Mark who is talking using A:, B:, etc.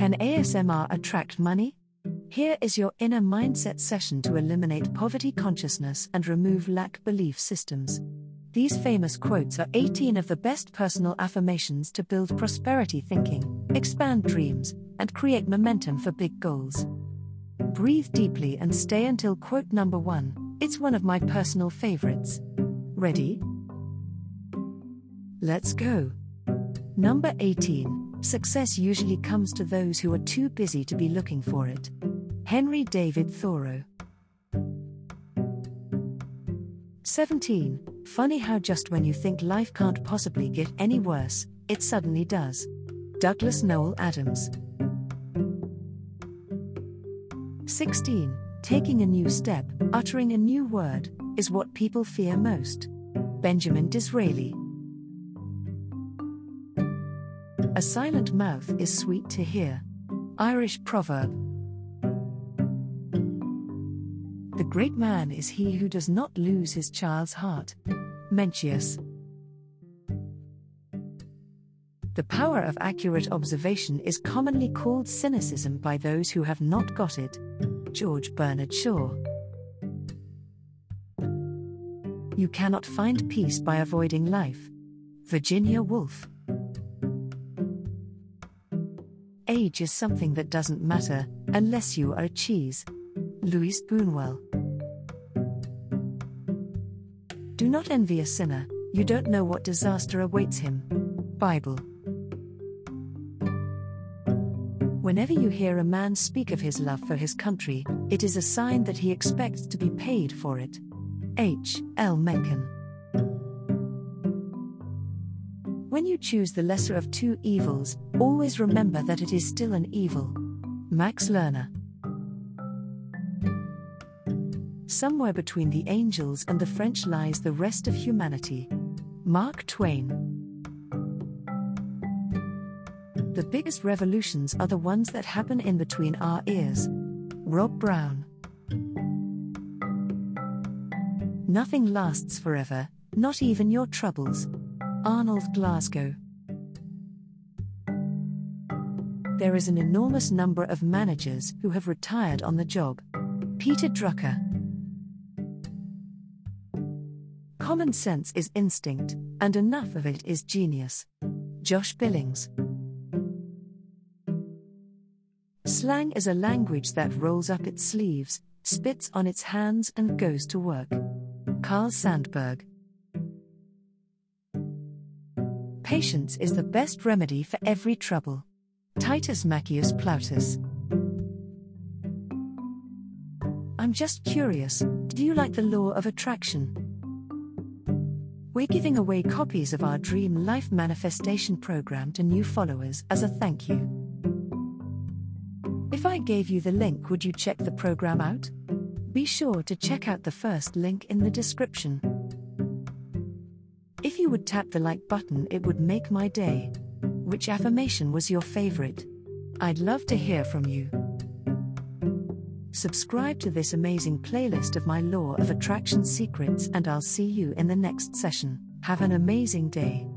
A: Can ASMR attract money? Here is your inner mindset session to eliminate poverty consciousness and remove lack belief systems. These famous quotes are 18 of the best personal affirmations to build prosperity thinking, expand dreams, and create momentum for big goals. Breathe deeply and stay until quote number one. It's one of my personal favorites. Ready? Let's go. Number 18 Success usually comes to those who are too busy to be looking for it. Henry David Thoreau. 17. Funny how just when you think life can't possibly get any worse, it suddenly does. Douglas Noel Adams. 16. Taking a new step, uttering a new word, is what people fear most. Benjamin Disraeli. A silent mouth is sweet to hear. Irish proverb. The great man is he who does not lose his child's heart. Mencius. The power of accurate observation is commonly called cynicism by those who have not got it. George Bernard Shaw. You cannot find peace by avoiding life. Virginia Woolf. Age is something that doesn't matter unless you are a cheese. Luis Buñuel. Do not envy a sinner, you don't know what disaster awaits him. Bible. Whenever you hear a man speak of his love for his country, it is a sign that he expects to be paid for it. H. L. Mencken. When you choose the lesser of two evils, always remember that it is still an evil. Max Lerner. Somewhere between the angels and the French lies the rest of humanity. Mark Twain. The biggest revolutions are the ones that happen in between our ears. Rob Brown. Nothing lasts forever, not even your troubles. Arnold Glasgow. There is an enormous number of managers who have retired on the job. Peter Drucker. Common sense is instinct, and enough of it is genius. Josh Billings. Slang is a language that rolls up its sleeves, spits on its hands, and goes to work. Carl Sandburg. Patience is the best remedy for every trouble. Titus Maccius Plautus. I'm just curious do you like the law of attraction? We're giving away copies of our Dream Life Manifestation program to new followers as a thank you. If I gave you the link, would you check the program out? Be sure to check out the first link in the description. If you would tap the like button, it would make my day. Which affirmation was your favorite? I'd love to hear from you. Subscribe to this amazing playlist of my Law of Attraction secrets, and I'll see you in the next session. Have an amazing day.